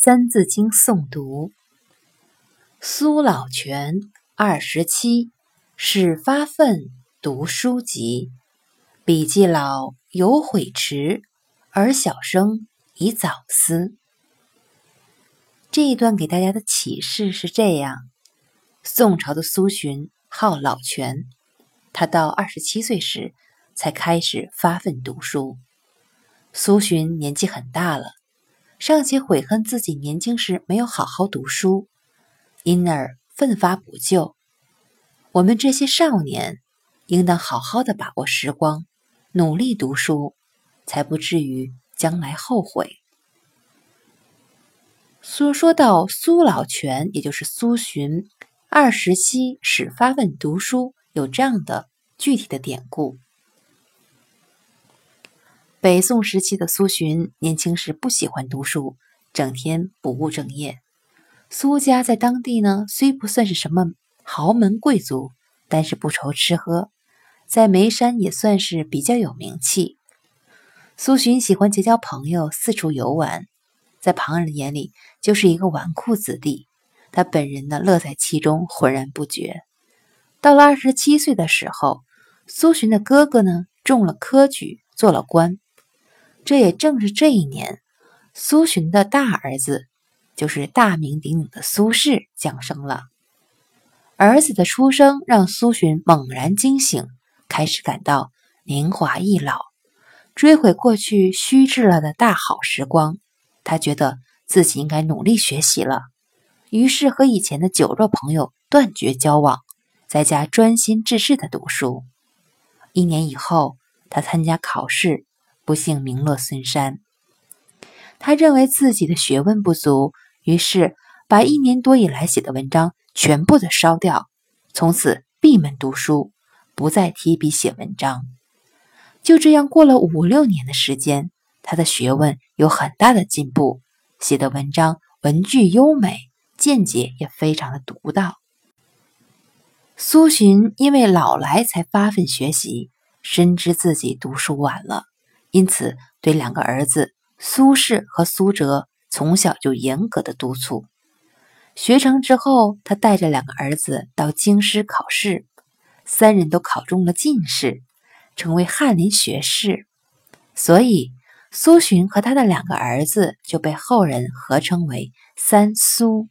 三字经诵读。苏老泉二十七，始发愤读书籍。笔记老有悔迟，而小生已早思。这一段给大家的启示是这样：宋朝的苏洵号老泉，他到二十七岁时才开始发奋读书。苏洵年纪很大了。尚且悔恨自己年轻时没有好好读书，因而奋发补救。我们这些少年，应当好好的把握时光，努力读书，才不至于将来后悔。说说到苏老泉，也就是苏洵，二十七始发问读书，有这样的具体的典故。北宋时期的苏洵年轻时不喜欢读书，整天不务正业。苏家在当地呢，虽不算是什么豪门贵族，但是不愁吃喝，在眉山也算是比较有名气。苏洵喜欢结交朋友，四处游玩，在旁人的眼里就是一个纨绔子弟。他本人呢，乐在其中，浑然不觉。到了二十七岁的时候，苏洵的哥哥呢，中了科举，做了官。这也正是这一年，苏洵的大儿子，就是大名鼎鼎的苏轼降生了。儿子的出生让苏洵猛然惊醒，开始感到年华易老，追悔过去虚掷了的大好时光。他觉得自己应该努力学习了，于是和以前的酒肉朋友断绝交往，在家专心致志的读书。一年以后，他参加考试。不幸名落孙山。他认为自己的学问不足，于是把一年多以来写的文章全部的烧掉，从此闭门读书，不再提笔写文章。就这样过了五六年的时间，他的学问有很大的进步，写的文章文句优美，见解也非常的独到。苏洵因为老来才发奋学习，深知自己读书晚了。因此，对两个儿子苏轼和苏辙从小就严格的督促。学成之后，他带着两个儿子到京师考试，三人都考中了进士，成为翰林学士。所以，苏洵和他的两个儿子就被后人合称为“三苏”。